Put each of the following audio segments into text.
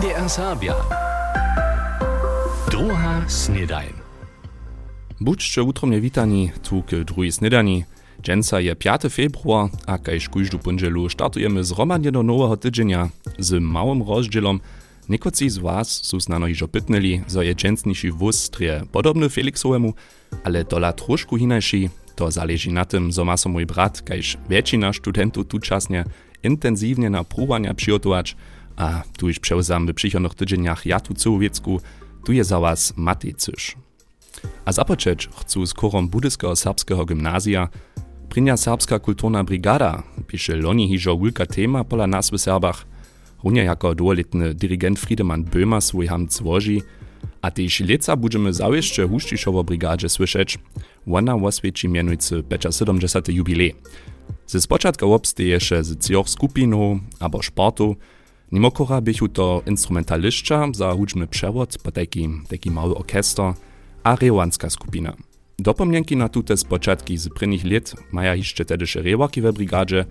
MDR Sabia. Druga snedajn. Buďte utromne witani tu k druhej snedani. Dženca je 5. februar a kujždu punželu startujemy z romadnie do nowego tydzienia z małym rozdzielom. Niekoci z was su znano hižo pytnili, zo je džencniši wóz treje podobny ale dola trošku hinajši, to zależy na tym, zo ma mój brat, kajž väčšina studentów tučasnie intensywnie na próbania przygotować, a tu już przełzam w przychodnych tydzieniach ja tu Cowiecku, tu je za was Matej Cysz. A započeć chcú z korom budyskiego serbskiego gymnazja, Prinja serbska kulturna brigada, pisze loni hižo wulka tema pola nas w Serbach, runie jako długoletny dirigent Friedemann Böhmer swój ham złoży, a też leca będziemy zawieszcze huszczyszowo brigadzie słyszeć, ona oswieci mianujcy 70. jubilej. Ze spočatka obsteješe z cioch skupinów albo sportu, nimokora bychu to instrumentaliszcza za hudźmy przewod po takim, taki mały orkester, a rewanska skupina. Dopomnienki na tute spočatki z prvních let maja jeszcze tedyše rewaki we brigadzie,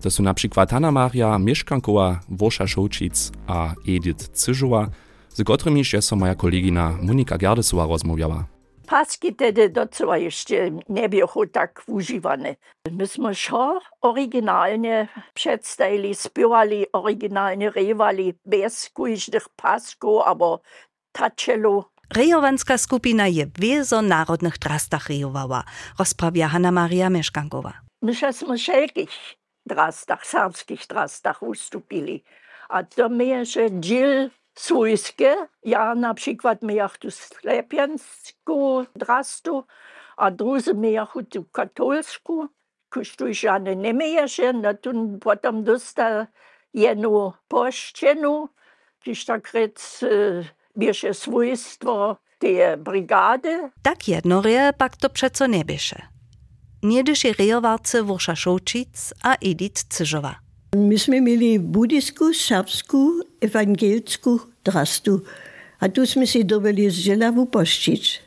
to są na przykład Hanna Maria Mieszkankowa, Wosza Szołcic a Edith Cyżowa, z którymiż jest moja kolegina Monika Gerdesowa rozmawiała. Paski tedy docela ještě nebyly tak užívané. My jsme šo originálně představili, zpěvali, originálně bez každých pasků, abo tačelu. Rejowanska skupina je w wielonarodnych drastach rejowała, rozprawia Hanna Maria Mieszkankowa. My jsme všelkých drastach, serbských drastach ustupili. A to mě, že Jill svojské, ja na przykład miałam tu sklepianską drastu, a drudzy miałam tu katolską, któż ja nie miałam, no to potem dostał jedną poszczenu, gdyż tak rec bierze swojstwo tej brigady. Tak jednoreje pak to przeco nie bieše. Niedyši rejowarce Wosza Szołcic a Edith Cyżowa. Myśmy mieli buddhisku, serbsku, ewangelsku drastu. A tu jsme si dobili z Želavu poščič.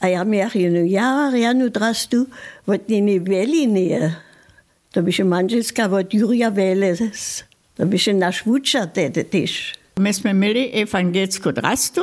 A ja miach jenu jara rianu drastu, od njeni veline. To by się manželská od Jurija Veles. To by się naš vuča tedy tež. My jsme mieli ewangelsku drastu,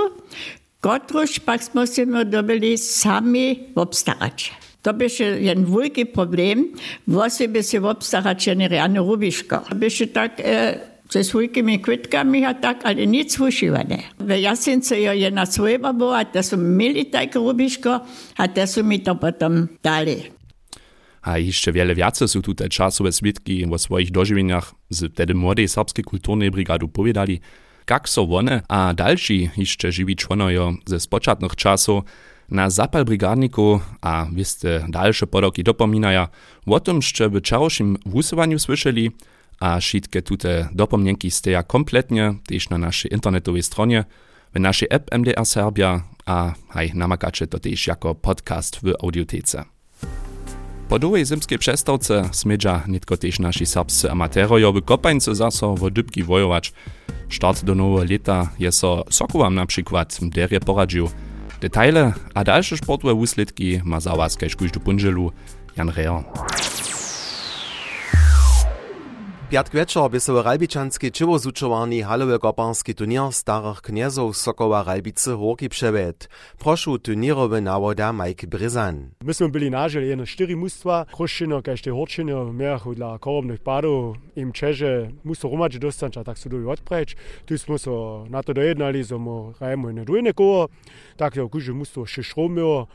kotruž pak jsme si dobili sami obstarać. To by się jeden wielki problem, właśnie by się obstarać nie reane rubiszko. By się tak e, ze svojimi kvitkami a tak, ale nic ušivane. V Jasince je jedna svojba bila, da su imeli tak rubiško, a da su mi to potom dali. A jeszcze wiele więcej są tutaj czasowe switki o swoich dożywieniach z wtedy młodej serbskiej kulturnej brigady powiedzieli, jak so one a dalsi jeszcze żywi członojo ze spoczatnych czasów na zapal brigadniku a wiste dalsze podoki dopominaja o tym, że w czarszym wusowaniu słyszeli, a wszystkie tute dopomnienki steja kompletnie też na naszej internetowej stronie, w naszej app MDR Serbia, a haj, namakacie to też jako podcast w audiotece. Po długiej zimskiej przestawce smydza nitko też nasi serbscy amaterojo w kopańce zaso w dybki wojować. Start do nowego lata jest so Sokowam na przykład derje poradził. Detaile a dalsze sportłe uslitki ma za vas kaž kujždu Jan Rejon. Piat večer by se v Ralbičanski čivo zučovarni halovega barski turnir starých kniezov Sokova Ralbice horky převed. Prošu turnírovi návoda Mike Brizan. My jsme byli nažili jen čtyři mužstva, Chruščino, kešte Horčino, měchu dla korobných pádů, im Čeže, mužstvo Rumače dostanča, tak se dojí odpreč. Tu jsme se na to dojednali, že mu rajemo nedujne kovo, tak je kuže mužstvo še šromio,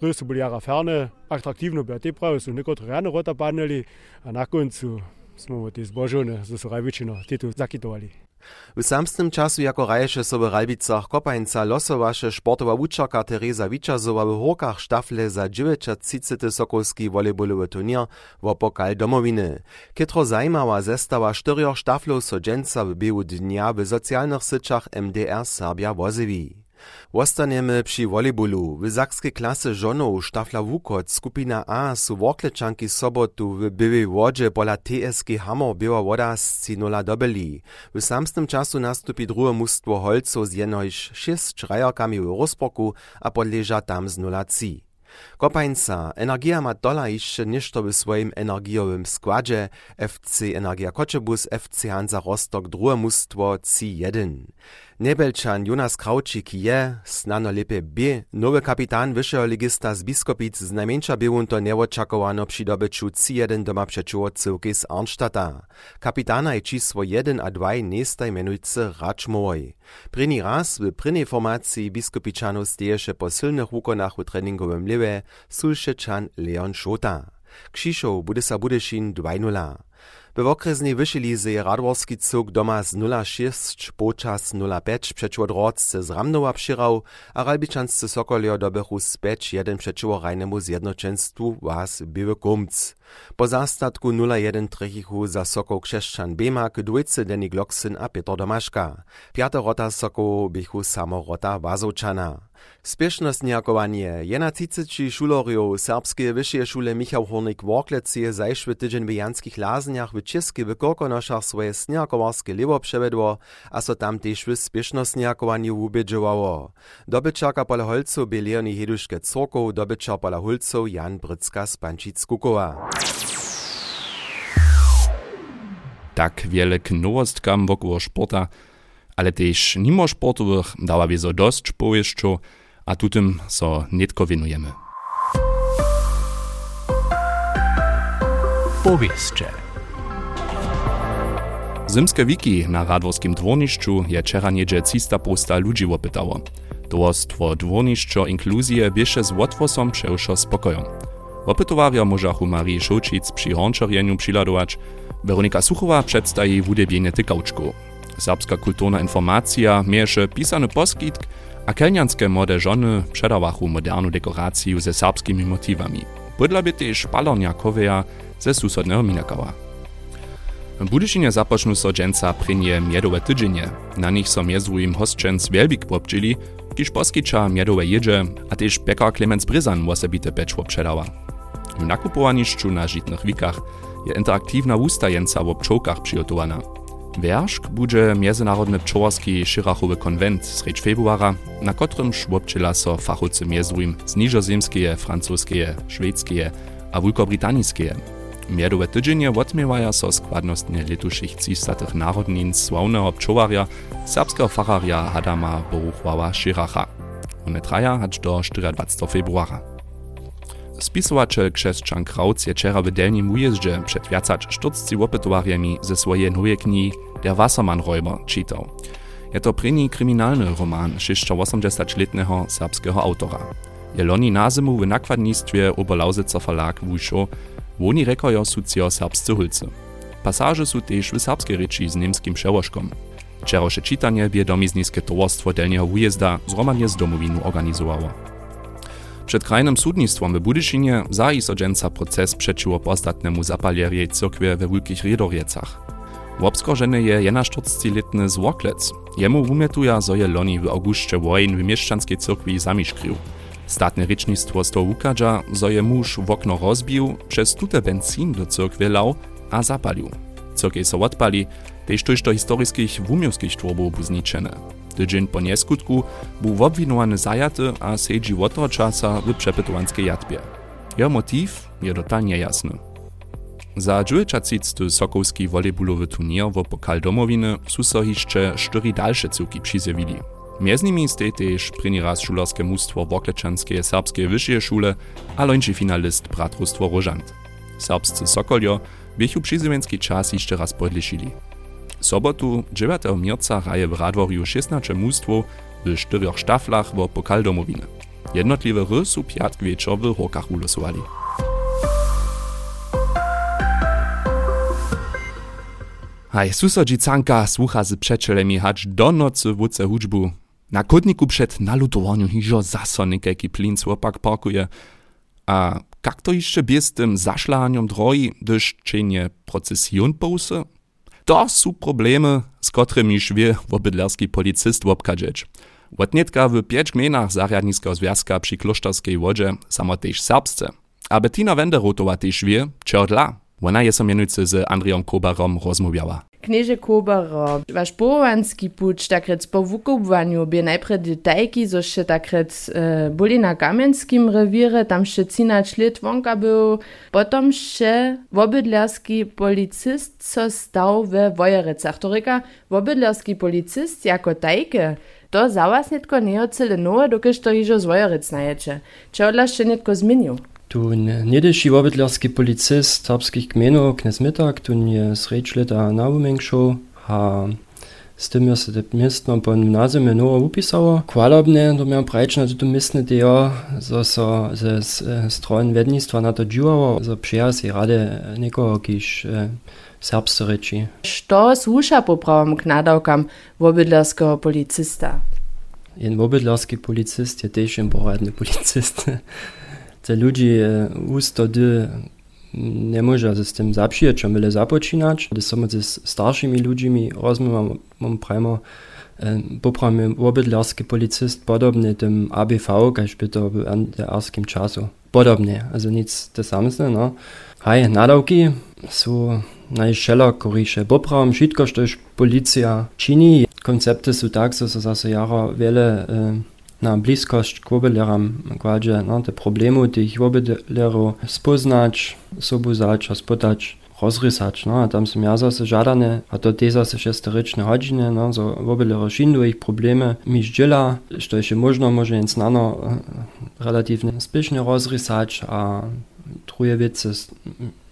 Rys jara ferne, atraktivno by te pravi, so nekotri rane rota paneli, a na koncu smo te zbožone z Sorajvičino titul zakitovali. W samstym czasu jako raješe so w Ralbicach kopańca losowaše sportowa wučarka Teresa Wiczazowa w Horkach sztafle za 930. sokolski volejbolowy turnier wo pokal domowiny. Kietro zajmała zestawa czterech sztaflów so dżęca w biegu dnia w socjalnych syczach MDR Serbia wozywi. Wostaniemy przy volejbolu. W zakskiej klasy żonów Sztafla Wukot skupina A su Workleczanki sobotu w byłej wodzie pola TSG Hammer Biała Woda z Cinola dobili. W samstym czasu nastupi drugie mustwo Holco z jenoś 6 czrajarkami w rozpoku, a podleża tam z 0 -3. Kopańca, energia ma dola jeszcze niż to w swoim energiowym składzie FC Energia Koczebus, FC Hansa Rostock, drugie mustwo C1. Nebelčan Jonas Kraučik je, snano lepe B, nowy kapitan wyższego ligista z Biskopic z najmniejsza biłun to nieoczakowano przy dobyczu C1 doma przeczuło cyłki z Arnstadta. Kapitana je czisło 1 a 2 nestaj menujcy Raczmoj. Pryni raz w prynej formacji Biskopiczanów stejesze po silnych wukonach w treningowym lewe Sulszeczan Leon Szota. Krzyszów bude sa Budešin 2-0. W okresnej wyszelizy je radworski cuk doma z 0,6 počas 0,5 przeciwo drodce z Ramnowa przyrał, a ralbiczanscy Sokolio dobychu z 5-1 przeciwo rajnemu zjednoczeństwu was Biły Kumc. Po zastatku 0-1 trechichu za Sokol Krzeszczan Bemak, dwójcy Denik Loksyn a Piotr Domaszka. Piata rota Sokol bichu samo rota Spieszność nijakowanie. Jena ticyci szulorjo serbskie wyższe szule Michał Hornik Worklecy zajszły tydzień w janskich lazniach w Česky w Korkonoszach swoje snijakowarskie lewo przevedło, a so tam też w spieszność nijakowanie ubiedziwało. Dobyczaka pola holcu by Leonie Heduszke Corkow, dobycza pola holców Jan Brycka z Pancic-Kukowa. Tak wiele nowostkam wokół sporta, ale też mimo sportowych dała wiezo dość powieściu, a tutym so nitko winujemy. Zimske wiki na radworskim dworniszczu je wczera niedzie 300 posta ludzi opytało. Dworstwo dworniszczo inkluzje biesze z łatwosom przełszo spokoją. Opytowaria możachu Marii Szucic przy honczorieniu przyladować, Weronika Suchowa przedstawi wudebienie tykałczku. Serbska kulturna informacja miesze pisany poskitk, a kelnianskie młode żony przedawachu modernu dekorację ze serbskimi motywami. Bydla by też palornia koweja ze susodnego Minakała. Budyšinie započnu so dženca prinje mjedowe tydzienie. Na nich so mjezruim hostčenc Wielbik popczyli, kiż poskiča mjedowe jedzie, a też pekar Clemens Bryzan osobite pečwo předała. W nakupowaniszczu na wikach je interaktywna wustajenca w obczołkach przygotowana. Wierszk bude Międzynarodny Pczołarski Szyrachowy Konwent z rycz februara, na którym szłopczyla so fachowcy mjezruim z niżozemskie, francuskie, szwedzkie a wielkobritanijskie. Mjedowe tydzienie odmiewaja so składnostnie letušich cistatych narodnin sławnego pczołarja, serbskiego facharia Adama Boruchwała Szyracha. One traja aż do 24 februara. Spisowatel Krzeszczan Krauc je wczera w delnim ujeździe przed wiacać sztuczci opytowarjami ze swojej nowej knihi Der Wassermann-Räuber czytał. Je to prynny kryminalny roman 86-letnego serbskiego autora. Je loni na zimu w nakładnictwie Oberlausitzer Verlag wušo, woni rekajo sucio serbscy hulcy. Pasaże są też w serbskiej ryczy z niemskim przełożkom. Wczorajsze czytanie biedomizniskie towarstwo delniego ujezda zromadnie z domowinu organizowało. Przed krajnym sudnictwom w Budyšinie zaji so dżęca proces przeciwko postatnemu zapalierie cyrkwie we Wielkich Riedoriecach. Wobskorzeny je 41-letny Zwoklec. Jemu umietuja, zo je loni w augustie wojn w mieszczanskiej cyrkwi zamiszkrył. Statne rycznictwo z to ukadza, zo je muż w okno rozbił, przez tute benzin do cyrkwie lał, a zapalił. Cyrkiej so odpali, tež tuž do historickich wumiowskich tworbów bu zničene. Tydzień po nieskutku był obwinowany zajaty a sedzi od czasa w przepytowanskiej jatbie. Jeho motiv je totalnie jasny. Za 19 Sokolski volejbolowy turnier w Pokal Domowiny su so jeszcze cztery dalsze cuki przyzjewili. Między nimi stej też pryni raz szulerskie mustwo Wokleczanskie serbskie wyższe szule, a lończy finalist Bratrostwo Rożant. Serbscy Sokolio biechu przyzjewenski czas jeszcze raz podlišili. Sobotu 9. mierca raje w Radworju 16 mustwo w czterech sztaflach w Pokal Domowiny. Jednotliwe ry su piatk wieczor w Hokach ulosowali. Haj, susodzi canka słucha z przeczelemi hacz do nocy wódce hudżbu. Na kotniku przed nalutowaniu hiżo zaso niekajki plinc łopak parkuje. A jak to jeszcze bez tym zaszlaganiem drogi, gdyż czynie procesjon pousy? To są problemy, z którymi szwie wobydlerski policist wobkadzeć. Wotnietka w pięć gmenach zariadniskiego związka przy klosztarskiej wodzie samo też serbsce. A Bettina Wenderotowa też wie, czerdla. Ona je so mienujúce z Andriom Kobarom rozmawiała. Knieže Kobaro, waš powanski puč, takret po wukubwaniu bie najpre detajki, zo še takret e, boli na rewirze, tam še cinać lit wonka był, potom še wobydlerski policist, co stał we Wojerecach. To reka, wobydlerski policist jako tajke, to za was netko nie ocele nowe, dokiż to iżo z Wojerec najecze. Če odlaš še netko zmienił? Tun jedejši obydlerski policist serbskich gmenov knez Mittag tun je srečle ta naumeng šel, a s tym se to mestno po gimnazijum je novo upisalo. Hvalobne, da mi je prejčno tudi mestne delo, so so se stron vednistva na to dživalo, za pšeja si rade nekoga, kiš e, serbske reči. Što sluša po pravem knadavkam obydlerskega policista? En obydlerski policist je tež en poradni policist. te ludzi e, ustody nie może z tym zaprzeć, czy myle zapoczynać. Gdy są ze starszymi ludźmi rozmawiam, mam primo poprawny obydlarski policist, podobny tym ABV, każ by to był antyarskim czasu. Podobnie, also nic te samsne, no. Hej, nadawki są najszelakoryjsze. Poprawam wszystko, co policja czyni. Koncepty są tak, że zase jara wiele na bliskość k wobydleram kładzie no, te problemy tych wobydlerów spoznać, sobuzać, spotać, rozrysać. No, a tam są ja zase żadane, a to te zase šestoryczne godziny, no, so wobydlero szyndu ich problemy mi dziela, što jeszcze można może więc nano relatywnie spiesznie rozrysać, a drugie wiece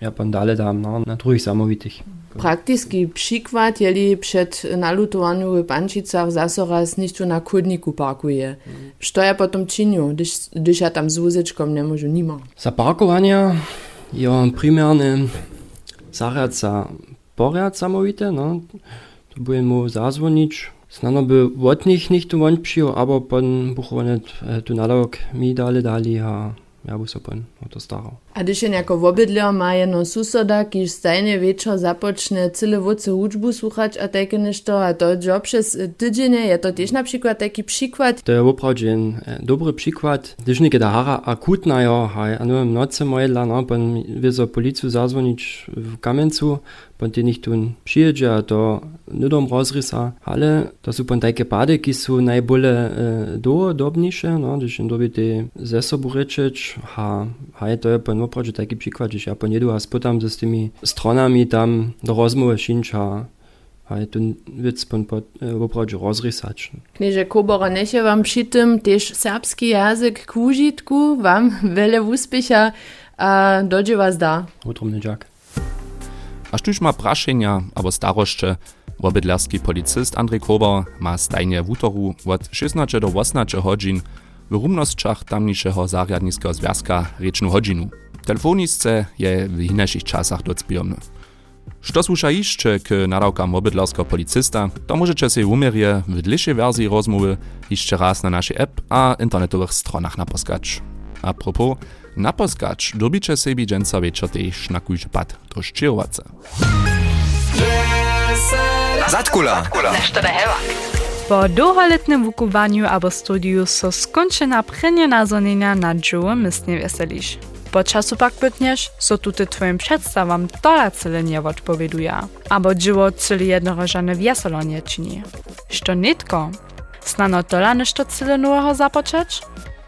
ja pan dalej dam no, na drugich samowitych. Praktický příklad, jeli před nalutováním v Pančicách zase raz někdo na chodníku parkuje. Co mm. já potom činju, když, když já tam s vůzečkom nemůžu nima? Za parkování je primárně zarad za poriad samovité, no. To bude mu zazvoniť. Znano by od nich nikto von přijel, aber potom buchovanet eh, tu nalog mi dali dali a ja by so pan o to starał. A když je jako wobydler ma jedno susoda, kiž stajnie wieczor zapocznie cyle woce uczbu słuchać, a takie nešto, a to job przez tydzień, je to też na przykład taki przykład. To je woprawdzie ein dobry przykład. Když nie da hara akutna, ja, haj, a no w nocy mojedla, no, pan wie so policju zazwonić w Kamencu, pan ty nicht tun przyjedzie, a to nidom rozrysa, ale to są pan takie pady, ki są najbole e, do, dobniejsze, no, když im doby te ze sobą ryczeć, ha, haj, to je pan opravdu taki przykład, że ja poniedu a spotam ze z tymi stronami tam do rozmowy szynča, a je to wiec pan pod, e, opravdu rozrysać. Knieże Kobora nesie wam przy tym też serbski jazyk k užitku, wam wiele úspecha a dojdzie was da. Dziak. A štuž ma prašenja abo starošće, wobydlerski policist Andrzej Kober ma stajnie w útoru od 16 do 18 godzin w rumnosťach tamnišeho zariadnického związka rečnú hodinu. Telefonisce je w innych czasach docpiony. Što słucha jeszcze k nadawkam obydlarskiego policista, to możecie sobie umierie w dlejszej wersji rozmowy jeszcze raz na naszej app a internetowych stronach naposkać. A propos, naposkać dobicie sobie dżęca wieczor też na kujże pad do szczyrowace. Zatkula. Po długoletnym wukubaniu albo studiu so skończona prenie nazonienia na dżułę mysnie weselisz. Po czasu pak bytniesz, so tutaj twoim przedstawom tola cyle nie odpowieduje, albo dzieło cyle jednorożane wieselo nie czyni. Što nitko? Snano tola nešto cyle nowego zapoczeć?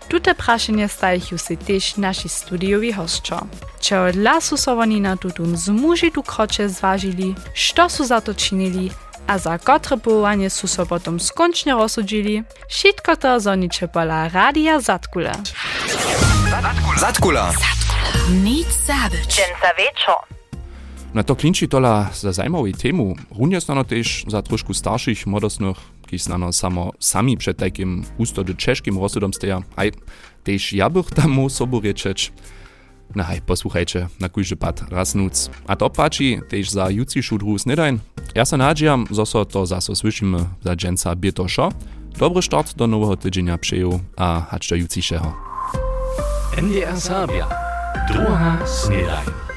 Tute prašenje stajichu si też nasi studiowi hostčo. Če od lasu so oni na tutun zmužitu kroče zvažili, što su za to činili, a za kotre połanie su so potom skončne rozsudili, všetko to zoniče pola Radia Zatkule. Zatkula. Nic zabyć. Dżęca Na to klinči tola za zajmową temu, również znano też za troszkę starszych, młodosnych, kiż znano samo sami przed takim ustody czeskim rozsudom steja, aj też ja bych tam mógł sobie ryczeć. No hej, posłuchajcie, na kujże pad raz nuc. A to pači też za jutrzejszą druhu snedajn. Ja se nadziejam, że so to zaso słyszymy za dżęca bietoszo. Dobry start do nowego tydzienia przyjął, a hacz do jutrzejszego. NDR Sabia. Druga snedajn.